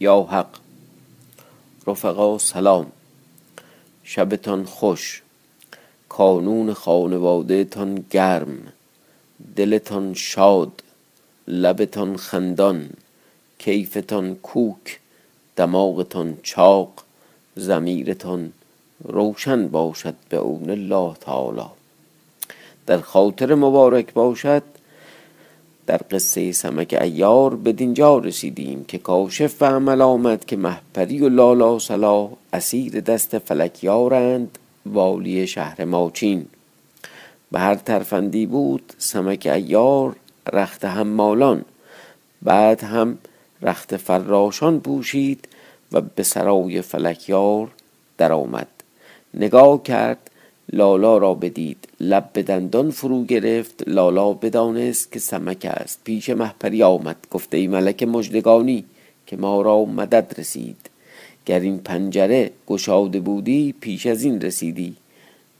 یا حق رفقا سلام شبتان خوش. کانون خانواده تان گرم. دلتان شاد. لبتان خندان. کیفتان کوک. دماغتان چاق. ضمیرتان روشن باشد به اون الله تعالی. در خاطر مبارک باشد در قصه سمک ایار به دینجا رسیدیم که کاشف و عمل آمد که محپری و لالا سلا اسیر دست فلکیارند والی شهر ماچین. به هر ترفندی بود سمک ایار رخت مالان. بعد هم رخت فراشان پوشید و به سرای فلکیار درآمد. نگاه کرد لالا را بدید. لب به دندان فرو گرفت. لالا بدانست که سمک است. پیش محپری آمد. گفته ای ملک مجدگانی که ما را مدد رسید. گر این پنجره گشاده بودی پیش از این رسیدی.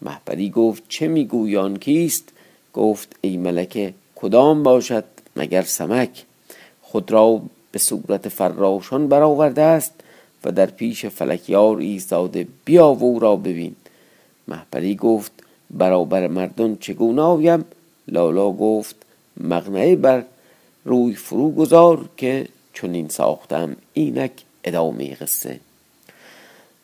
محپری گفت چه میگویان کیست؟ گفت ای ملک کدام باشد مگر سمک؟ خود را به صورت فراشان برآورده است و در پیش فلکیار ایستاده. بیا و او را ببین. محپری گفت برابر مردان چگونه آیم؟ لالا گفت مغنعه بر روی فرو گذار که چنین ساختم اینک ادامه قصه.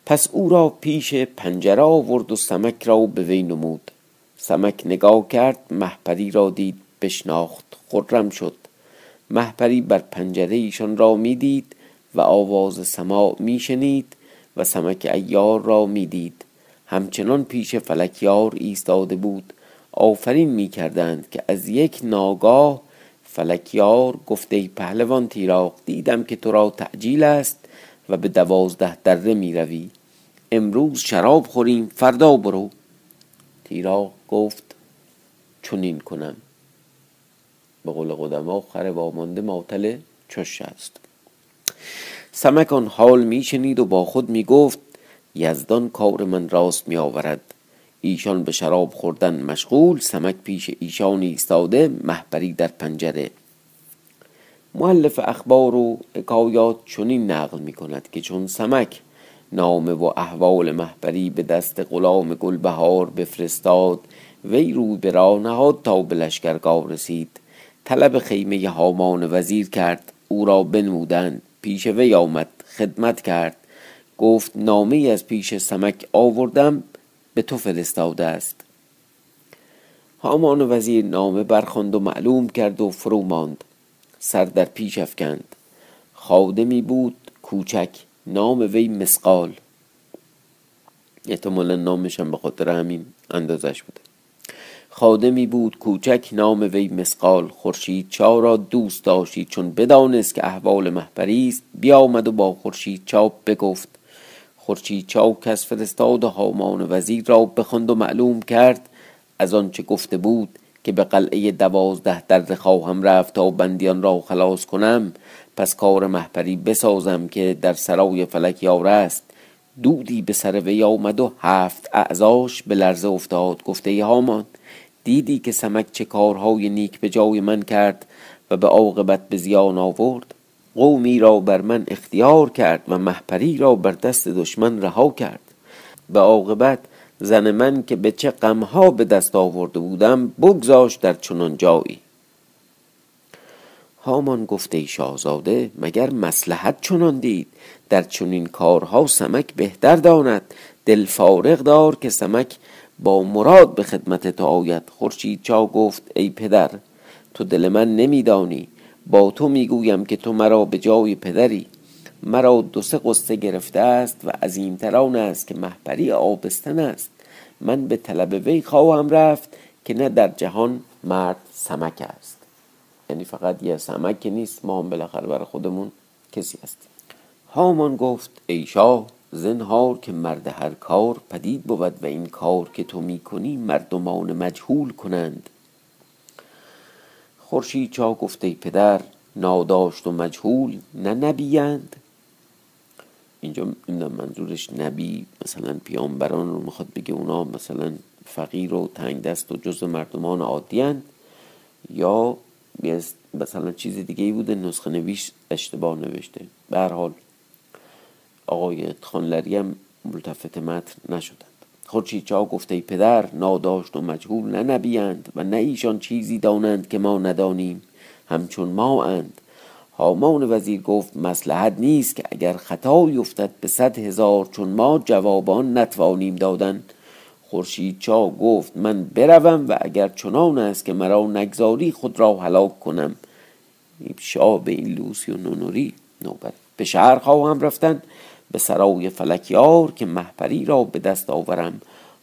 پس او را پیش پنجره آورد و سمک را به وی نمود. سمک نگاه کرد محپری را دید بشناخت خرم شد. محپری بر پنجره ایشان را می‌دید و آواز سماع میشنید و سمک ایار را می‌دید. همچنان پیش فلکیار ایستاده بود. آفرین می کردند که از یک ناگاه فلکیار گفته پهلوان تیراق دیدم که تو را تعجیل است و به دوازده دره می روی امروز شراب خوریم فردا برو. تیراق گفت چنین کنم. به قول قدما خر وامانده ماتل چش است. سمکان حال میشنید و با خود می گفت یزدان کار من راست می آورد ایشان به شراب خوردن مشغول سمک پیش ایشان ایستاده محبری در پنجره. معلف اخبار و حکایات چنین نقل می کند که چون سمک نامه و احوال محبری به دست غلام گلبهار بفرستاد وی روی به راه نهاد تا به لشکرگاه رسید. طلب خیمه هامان وزیر کرد او را بنمودند پیش وی آمد خدمت کرد. گفت نامه ای از پیش سمک آوردم به تو فرستاده است. هامان وزیر نامه برخواند و معلوم کرد و فرو ماند. سر در پیش افکند. خادمی بود کوچک نام وی مسقال. احتمالا نامش هم به خاطر همین اندازش بوده. خادمی بود کوچک نام وی مسقال. خورشید چا را دوست داشتی چون بدانست که احوال محپری است بیامد و با خورشید چا بگفت. خورشید چاو کس فرستاد و هامان وزیر را بخواند و معلوم کرد از آنچه گفته بود که به قلعه دوازده در خواهم رفت تا بندیان را خلاص کنم پس کار محپری بسازم که در سرای فلک یار است. دودی به سر وی آمد و هفت اعزاش به لرزه افتاد گفته هامان دیدی که سمک چه کارهای نیک به جای من کرد و به عاقبت به زیان آورد؟ قومی را بر من اختیار کرد و محپری را بر دست دشمن رها کرد. به عاقبت زن من که به چه غمها به دست آورده بودم بگذاشت در چنان جایی. هامان گفته ای شاهزاده مگر مسلحت چنان دید؟ در چنین کارها سمک بهتر داند. دل فارغ دار که سمک با مراد به خدمت تو آید. خورشید چا گفت ای پدر تو دل من نمیدانی. با تو می‌گویم که تو مرا به جای پدری. مرا دو سه قصه گرفته است و عظیمتران است که محپری آبستن است. من به طلب وی خواهم رفت که نه در جهان مرد سمک است. یعنی فقط یه سمک نیست ما هم بالاخره برای خودمون کسی هستیم. هامان گفت ای شاه زنهار که مرد هر کار پدید بود و این کار که تو می‌کنی مردمان مجهول کنند. خورشید چا گفته پدر ناداشت و مجهول نه نبیند اینجا منظورش نبی مثلا پیامبران رو می‌خواد بگه اونا مثلا فقیر و تنگ دست و جز مردمان عادی یا مثلا چیز دیگه ای بوده نسخه نویش اشتباه نوشته. به حال آقای خانلری هم ملتفت متن نشدند خورشید چا گفته پدر ناداشت و مجهول نه نبیند و نه ایشان چیزی دانند که ما ندانیم همچون ما اند. هامان وزیر گفت مسلحت نیست که اگر خطا افتد به صد هزار چون ما جوابان نتوانیم دادن. خورشید چا گفت من بروم و اگر چنان است که مرا نگذاری خود را هلاک کنم. شاه به این لوسی و نونوری نوبت. به شهر خواهم رفتن. به سرای فلکیار که محپری را به دست آورم.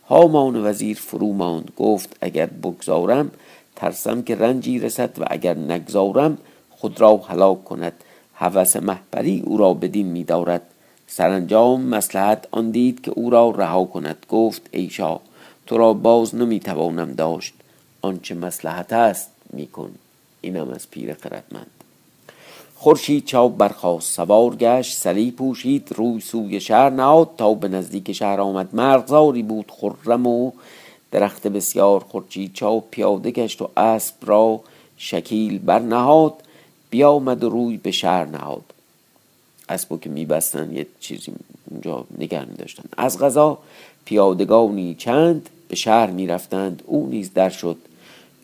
هامان وزیر فرو ماند گفت اگر بگذارم ترسم که رنجی رسد و اگر نگذارم خود را هلاک کند. هوس محپری او را بدین میدارد سرانجام مسلحت آن دید که او را رها کند. گفت ای شاه تو را باز نمی‌توانم داشت. آنچه مسلحت است میکن اینم از پیر خردمند. خورشید چاپ برخواست سوار گشت سلی پوشید روی سوی شهر نهاد تا به نزدیک شهر آمد. مرغزاری بود خرم و درخت بسیار. خورشید چاپ پیاده گشت و اسب را شکیل برنهاد بیامد و روی به شهر نهاد. اسبو که میبستن یه چیزی اونجا نگه داشتن از غذا پیادگانی چند به شهر می‌رفتند. او نیز در شد.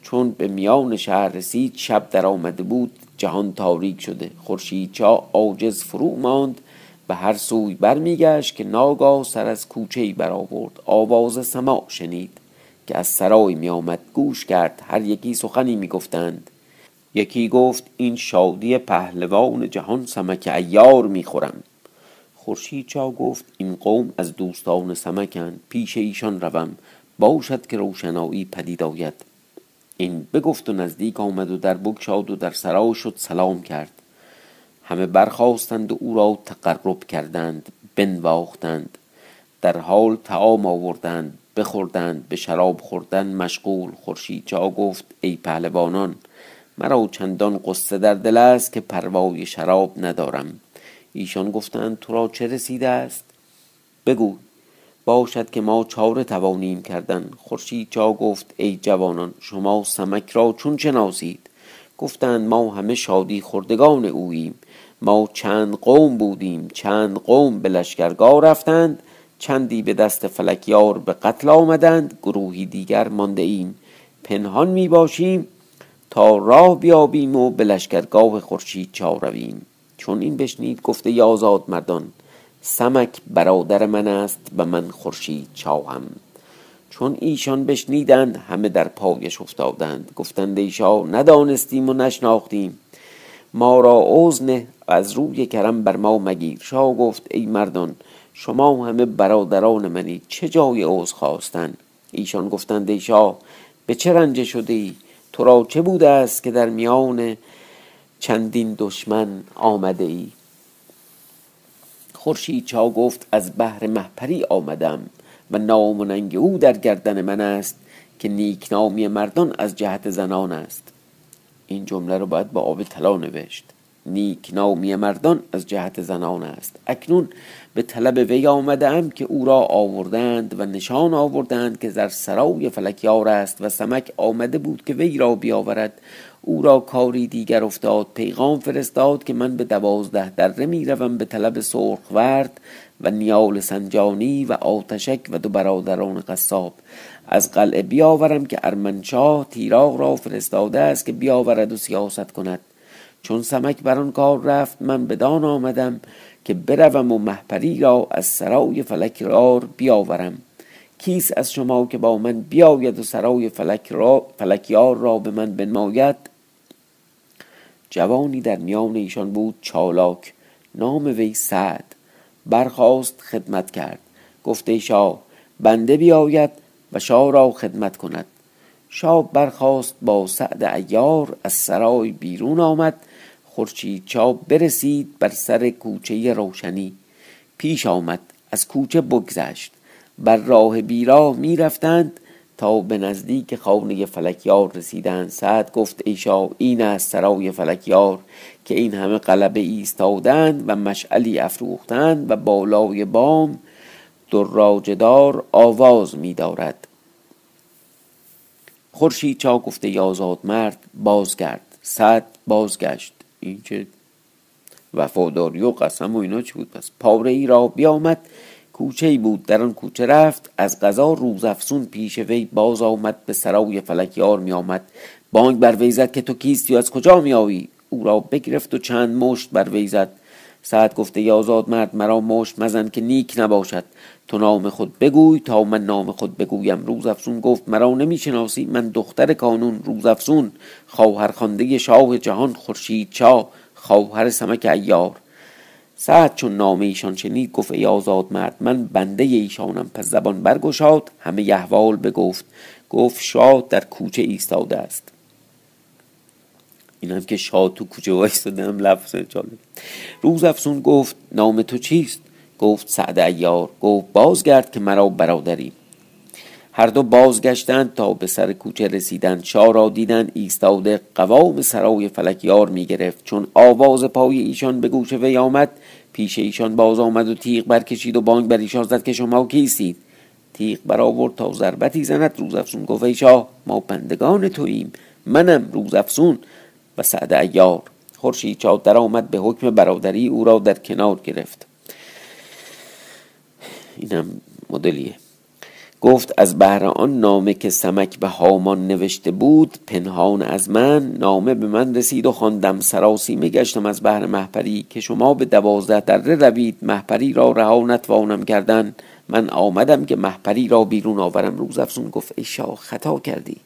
چون به میان شهر رسید شب در آمده بود. جهان تاریک شده. خورشید چا عاجز فرو ماند. به هر سوی برمیگشت که ناگاه سر از کوچه ای برآورد. آواز سماع شنید که از سرای می آمد گوش کرد. هر یکی سخنی می گفتند یکی گفت این شادی پهلوان جهان سمک ایار می خورم خورشید چا گفت این قوم از دوستان سمکند. پیش ایشان روم. باشد که روشنایی پدید آید. این بگفت و نزدیک آمد و در بگشاد و در سرا شد سلام کرد. همه برخواستند و او را تقرب کردند بنواختند. در حال تعام آوردند بخوردند به شراب خوردن مشغول. خورشید جا گفت ای پهلوانان مرا چندان قصه در دل است که پروای شراب ندارم. ایشان گفتند تو را چه رسیده است؟ بگو. باشد که ما چاره توانیم کردن. خورشید جا گفت ای جوانان شما سمک را چون شناسید؟ گفتند ما همه شادی خوردگان اوییم. ما چند قوم بودیم چند قوم به لشکرگاه رفتند. چندی به دست فلکیار به قتل آمدند گروهی دیگر مانده ایم پنهان می باشیم تا راه بیابیم و به لشکرگاه خورشید چا رویم چون این بشنید گفته یازاد مردان سمک برادر من است و من خورشید چاهم. چون ایشان بشنیدند همه در پایش افتادند. گفتند ایشا ندانستیم و نشناختیم. ما را عوض از روی کرم بر ما مگیر. شاه گفت ای مردان شما همه برادران منی چه جای عوض خواستن؟ ایشان گفتند ای شاه به چه رنج شده ای؟ تو را چه بوده است که در میان چندین دشمن آمده ای؟ خورشید چا گفت از بحر محپری آمدم و نام و ننگ او در گردن من است که نیکنامی مردان از جهت زنان است. این جمله رو باید با آب طلا نوشت. نیکنامی مردان از جهت زنان است. اکنون به طلب وی آمده که او را آوردند و نشان آوردند که در سرای فلکیار است و سمک آمده بود که وی را بیاورد او را کاری دیگر افتاد. پیغام فرستاد که من به دوازده دره می روم به طلب ورد و نیال سنجانی و آتشک و دو برادران قصاب. از قلعه بیاورم که ارمنشاه تیراغ را فرستاده است که بیاورد و سیاست کند. چون سمک بر آن کار رفت من بدان آمدم که بروم و محپری را از سرای فلکیار بیاورم. کیس از شما که با من بیاید و سرای فلک را فلکیار را به من بنماید؟ جوانی در میان ایشان بود چالاک نام وی سعد برخواست خدمت کرد. گفته شاه بنده بیاید و شاه را خدمت کند. شاه برخواست با سعد ایار از سرای بیرون آمد. خورشید چا برسید بر سر کوچه روشنی. پیش آمد از کوچه بگذشت. بر راه بیراه می‌رفتند به نزدیک خانه فلکیار رسیدند. سعد گفت ای شاه این است سرای فلکیار که این همه قلبه ایستادند و مشعلی افروختند و بالای بام دراجدار آواز میدارد. خورشید چا گفته یازاد مرد بازگرد. سعد بازگشت. این چه وفاداری و قسم و اینا چی بود؟ پس پاره ای را بیامد. کوچه ای بود. در آن کوچه رفت. از قضا روزافسون پیش وی باز آمد. به سرای فلکیار می آمد بانگ بر وی زد که تو کیستی از کجا می آوی او را بگرفت و چند مشت بر وی زد. سعد گفته یازاد مرد مرا مشت مزن که نیک نباشد. تو نام خود بگوی تا من نام خود بگویم. روزافسون گفت مرا نمی‌شناسی. من دختر کانون روزافسون خواهر خانده شاه جهان خورشید چا خواهر سمک ایار. سعد چون نام ایشان شنید گفت ای آزاد مرد من بنده ایشانم. پس زبان برگشاد همه یحوال بگفت. گفت شاد در کوچه ایستاده است. این هم که شاد تو کوچه وایستاده هم لفظ جالب. روز افسون گفت نام تو چیست؟ گفت سعد ایار. گفت بازگرد که مرا برادری. هر دو بازگشتند تا به سر کوچه رسیدند. شاه را دیدند ایستاده قوام سرای فلکیار می گرفت چون آواز پای ایشان به گوش وی آمد پیش ایشان باز آمد و تیغ برکشید و بانگ بر ایشان زد که شما کیستید؟ تیغ برآورد تا ضربتی زند. روزافزون گفت ای شاه ما بندگان توییم. منم روزافزون و سعد ایار. خورشید چاد در آمد به حکم برادری او را در کنار گرفت. اینم مدلیه. گفت از بهر آن نامه که سمک به هامان نوشته بود پنهان از من نامه به من رسید و خواندم. سراسیمه گشتم از بهر محپری که شما به دوازده دره روید. محپری را رها نتوانم کردن. من آمدم که محپری را بیرون آورم. روز افزون گفت ای شاه خطا کردی.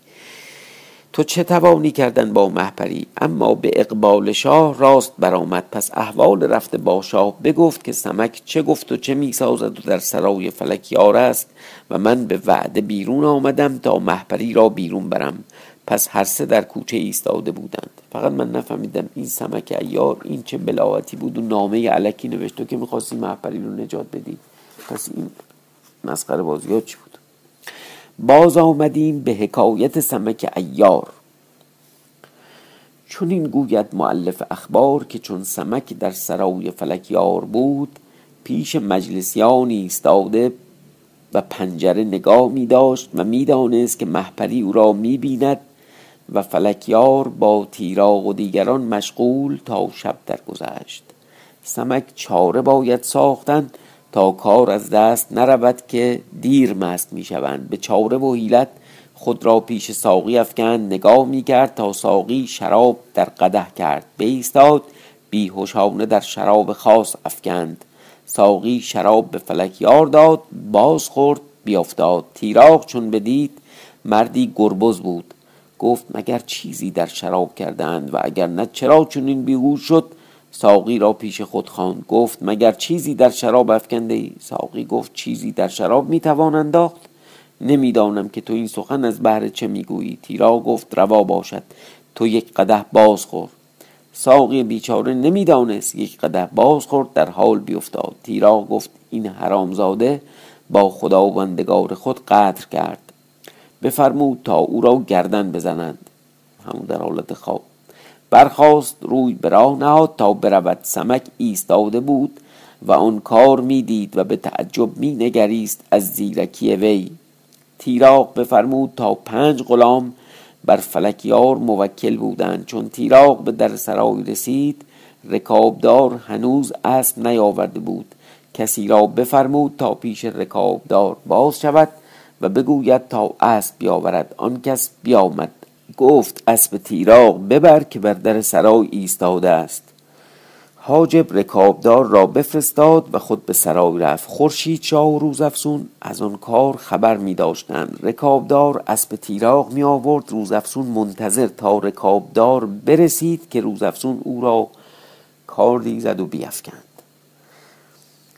تو چه توانی کردن با محپری اما به اقبال شاه راست برآمد. پس احوال رفته با شاه بگفت که سمک چه گفت و چه می‌سازد و در سرای فلکیار است و من به وعده بیرون آمدم تا محپری را بیرون برم. پس هر سه در کوچه ایستاده بودند. فقط من نفهمیدم این سمک ایار این چه بلاوتی بود و نامه علکی نوشت. که می‌خواستی محپری رو نجات بدی. پس این مسخره بازی چی بود؟ باز آمدیم به حکایت سمک ایار چون این گوید معلف اخبار که چون سمک در سرای فلکیار بود پیش مجلسیان ایستاده و پنجره نگاه می داشت و می دانست که محپری او را می بیند و فلکیار با تیراغ و دیگران مشغول تا شب درگذشت. سمک چاره باید ساختن تا کار از دست نرود که دیر مست می شوند به چاره و حیلت خود را پیش ساقی افکند. نگاه می کرد تا ساقی شراب در قده کرد. بیستاد بیهوشانه در شراب خاص افکند. ساقی شراب به فلک یار داد باز خورد بیافتاد. تیراغ چون بدید مردی گربز بود. گفت مگر چیزی در شراب کردند و اگر نه چرا چنین بیهوش شد؟ ساقی را پیش خود خواند. گفت مگر چیزی در شراب افکنده ای؟ ساقی گفت چیزی در شراب می‌توان انداخت. نمی‌دانم که تو این سخن از بهر چه می‌گویی. تیرا گفت روا باشد. تو یک قده باز خور. ساقی بیچاره نمی‌دانست یک قده باز خورد در حال بیفتاد. تیرا گفت این حرامزاده با خداوندگار خود قدر کرد. بفرمود تا او را گردن بزنند. همون در حالت خواب. برخواست روی به راه نهاد تا برود سمک ایستاده بود و آن کار می‌دید و به تعجب می نگریست از زیرکی وی. تیراق بفرمود تا پنج غلام بر فلکیار موکل بودند. چون تیراق به در سرای رسید رکابدار هنوز اسب نیاورده بود. کسی را بفرمود تا پیش رکابدار باز شود و بگوید تا اسب بیاورد. آن کس بیامد. گفت اسب تیراغ ببر که بر در سرای ایستاده است. حاجب رکابدار را بفرستاد و خود به سرای رفت. خورشید شاه و روزافسون از آن کار خبر می داشتند. رکابدار اسب تیراغ می آورد. روزافسون منتظر تا رکابدار برسید که روزافسون او را کاردی زد و بیافکند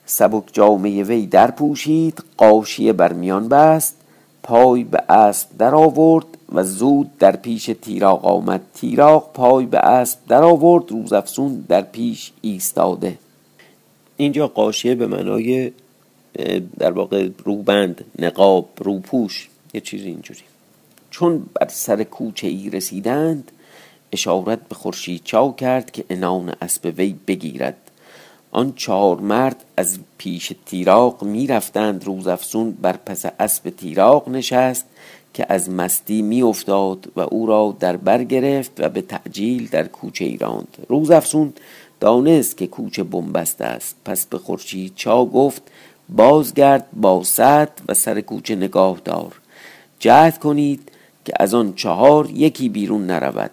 سبک جامعه وی در پوشید. قاشیه بر میان بست. پای به اسب در آورد. و زود در پیش تیراق آمد. تیراق پای به اسب در آورد روزافسون در پیش ایستاده. اینجا قاشیه به معنای در واقع روبند نقاب روپوش یه چیز اینجوری. چون بر سر کوچه ای رسیدند اشارت به خورشید چاو کرد که انان اسب وی بگیرد. آن چهار مرد از پیش تیراق می رفتند روز افسون بر پس اسب تیراق نشست. که از مستی می افتاد و او را در بر گرفت و به تعجیل در کوچه ای راند. روز افسون دانست که کوچه بنبست است. پس به خورشید چا گفت بازگرد با سد و سر کوچه نگاه دار. جهد کنید که از آن چهار یکی بیرون نرود.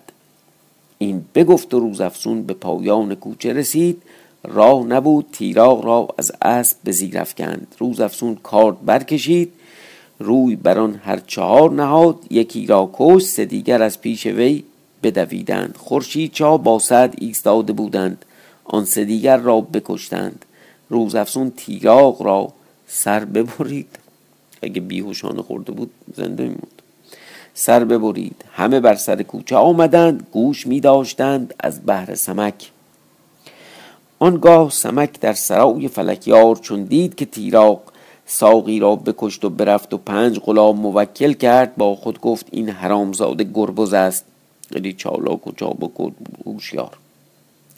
این بگفت و روز افسون به پایان کوچه رسید. راه نبود تیراغ را از اسب به زیر افکند. روز افسون کارد برکشید. روی بر آن هر چهار نهاد یکی را کش سه دیگر از پیش وی بدویدند. خورشید چا با صد ایستاده بودند آن سه دیگر را بکشتند. روز افسون تیراغ را سر ببرید. اگه بیهوشانه خورده بود زنده میموند سر ببرید. همه بر سر کوچه آمدند گوش می داشتند از بهر سمک. آنگاه سمک در سرای فلکیار چون دید که تیراق ساقی را بکشت و برفت و پنج غلام موکل کرد. با خود گفت این حرامزاده گربز است. یعنی چالاک و چابک و هوشیار.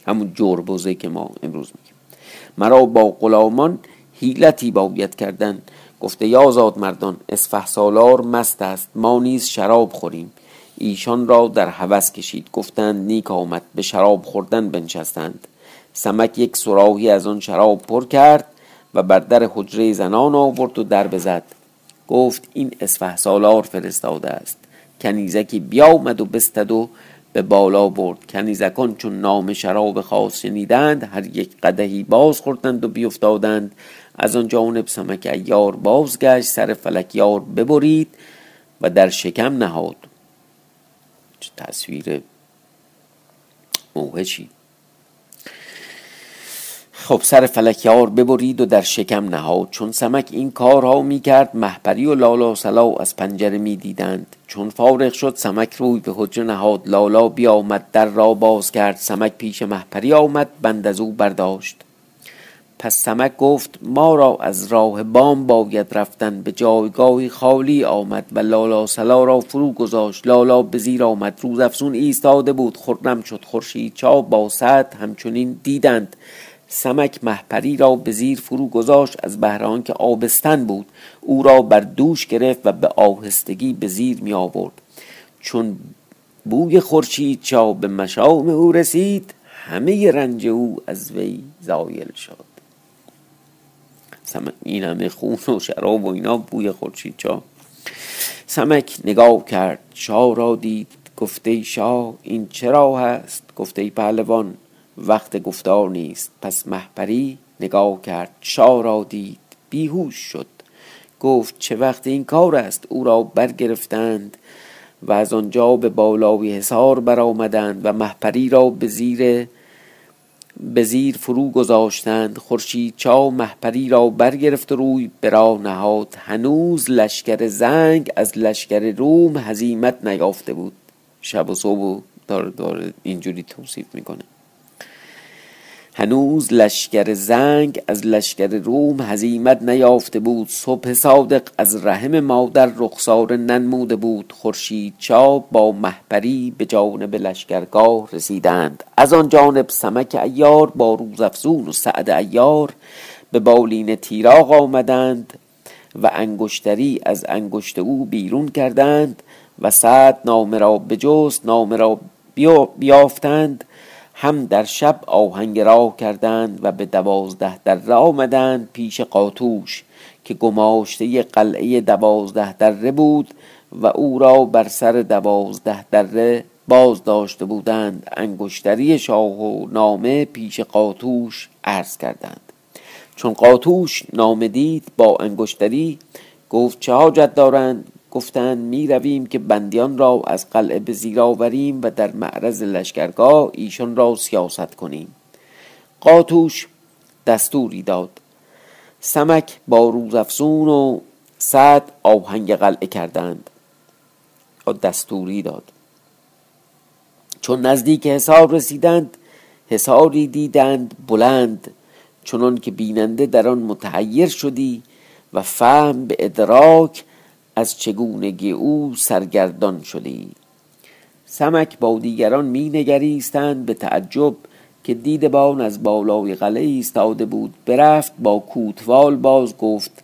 همون جربوزه که ما امروز میگیم. مرا با غلامان حیلتی باید کردن. گفته یا زاد مردان اسفه سالار مست است. ما نیز شراب خوریم. ایشان را در هوس کشید. گفتند نیک آمد. به شراب خوردن بنشستند. سمک یک سراحی از آن شراب پر کرد. و بر در حجره زنان آورد و در بزد. گفت این اسفه سالار فرستاده است. کنیزکی بیامد و بستد و به بالا برد. کنیزکان چون نام شراب خاص شنیدند هر یک قدهی باز خوردند و بیفتادند. از آن جانب سمک ایار بازگشت سر فلکیار ببرید و در شکم نهاد. چه تصویر موهشی. خب سر فلکیار ببرید و در شکم نهاد چون سمک این کارها می کرد محپری و لالا سلا از پنجره می دیدند چون فارغ شد سمک روی به حجره نهاد. لالا بیامد در را باز کرد. سمک پیش محپری آمد بند از او برداشت. پس سمک گفت ما را از راه بام باید رفتن به جایگاهی خالی آمد و لالا سلا را فرو گذاشت. لالا به زیر آمد روز افسون ایستاده بود. خرم شد خورشید چا با سد همچنین دیدند. سمک محپری را به زیر فرو گذاشت از بهران که آبستن بود. او را بر دوش گرفت و به آهستگی به زیر می آورد. چون بوی خورشید چا به مشام او رسید همه رنج او از وی زایل شد. سمک این همه خون و شراب و اینا بوی خورشید چا. سمک نگاه کرد. شاه را دید. گفته شاه این چرا هست؟ گفته پهلوان وقت گفتار نیست. پس محپری نگاه کرد. شاه را دید. بیهوش شد. گفت چه وقت این کار است؟ او را برگرفتند و از آنجا به بالای حصار برآمدند و محپری را به زیر به زیر فرو گذاشتند. خورشید چا محپری را برگرفت روی برا نهاد. هنوز لشکر زنگ از لشکر روم هزیمت نیافته بود. شب و صبح داره, داره اینجوری توصیف می‌کنه. هنوز لشکر زنگ از لشکر روم هزیمت نیافته بود. صبح صادق از رحم مادر رخسار ننموده بود. خورشید چا با محپری به جانب لشکرگاه رسیدند. از آن جانب سمک ایار با روزافزون و سعد ایار به بالین تیراغ آمدند و انگشتری از انگشت او بیرون کردند و سعد نامه را بجست نامه را بیافتند هم در شب آهنگ راه کردند و به دوازده دره آمدند پیش قاتوش که گماشته قلعه دوازده دره بود و او را بر سر دوازده دره باز داشته بودند. انگشتری شاه و نامه پیش قاتوش عرض کردند. چون قاتوش نامه دید با انگشتری گفت چه حاجت دارند؟ گفتند می رویم که بندیان را از قلعه به زیر آوریم و در معرض لشکرگاه ایشان را سیاست کنیم. قاتوش دستوری داد. سمک با روزافزون و سعد آهنگ قلعه کردند. دستوری داد. چون نزدیک حصار رسیدند حصاری دیدند بلند چنان که بیننده در آن متحیر شدی و فهم به ادراک از چگونگی او سرگردان شدی. سمک با دیگران می نگریستند به تعجب که دیدبان از بالای قلعه ایستاده بود. برفت با کوتوال باز گفت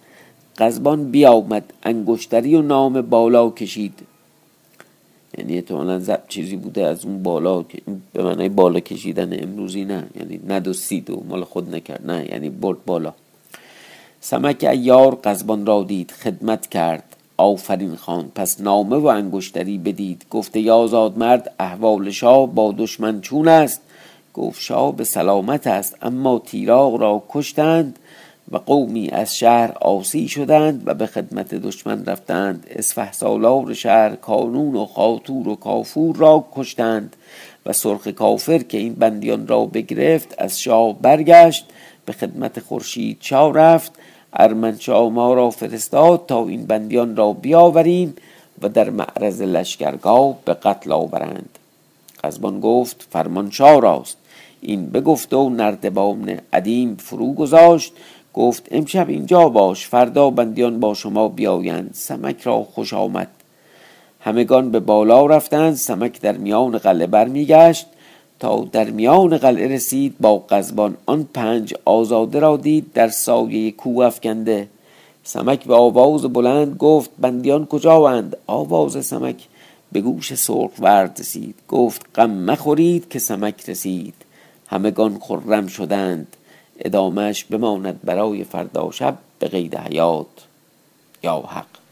قزبان بیامد انگشتری و نام بالا کشید. یعنی احتمالا چیزی بوده از اون بالا به معنی بالا کشیدن امروزی نه. یعنی ندوستید و مال خود نکرد. نه یعنی برد بالا. سمک ایار قزبان را دید خدمت کرد. آفرین خان. پس نامه و انگشتری بدید. گفته یازاد مرد احوال شاه با دشمن چون است. گفت شاه به سلامت است اما تیراغ را کشتند و قومی از شهر آسی شدند و به خدمت دشمن رفتند. اسفه سالار شهر کانون و خاطور و کافور را کشتند و سرخ کافر که این بندیان را بگرفت از شاه برگشت به خدمت خورشید چا رفت ارمنشاه ما را فرستاد تا این بندیان را بیاوریم و در معرض لشکرگاه به قتل آورند. قزبان گفت فرمانشاه راست. این بگفت و نردبان عدیم فرو گذاشت. گفت امشب اینجا باش فردا بندیان با شما بیایند. سمک را خوش آمد. همگان به بالا رفتند. سمک در میان قلعه برمیگشت. تا در میان قلعه رسید با قزبان آن پنج آزاده را دید در سایه کوه افکنده. سمک به آواز بلند گفت بندیان کجاوند؟ آواز سمک به گوش سرخ ورد رسید. گفت غم مخورید که سمک رسید. همگان خرم شدند. ادامش بماند برای فردا شب به قید حیات. یا حق.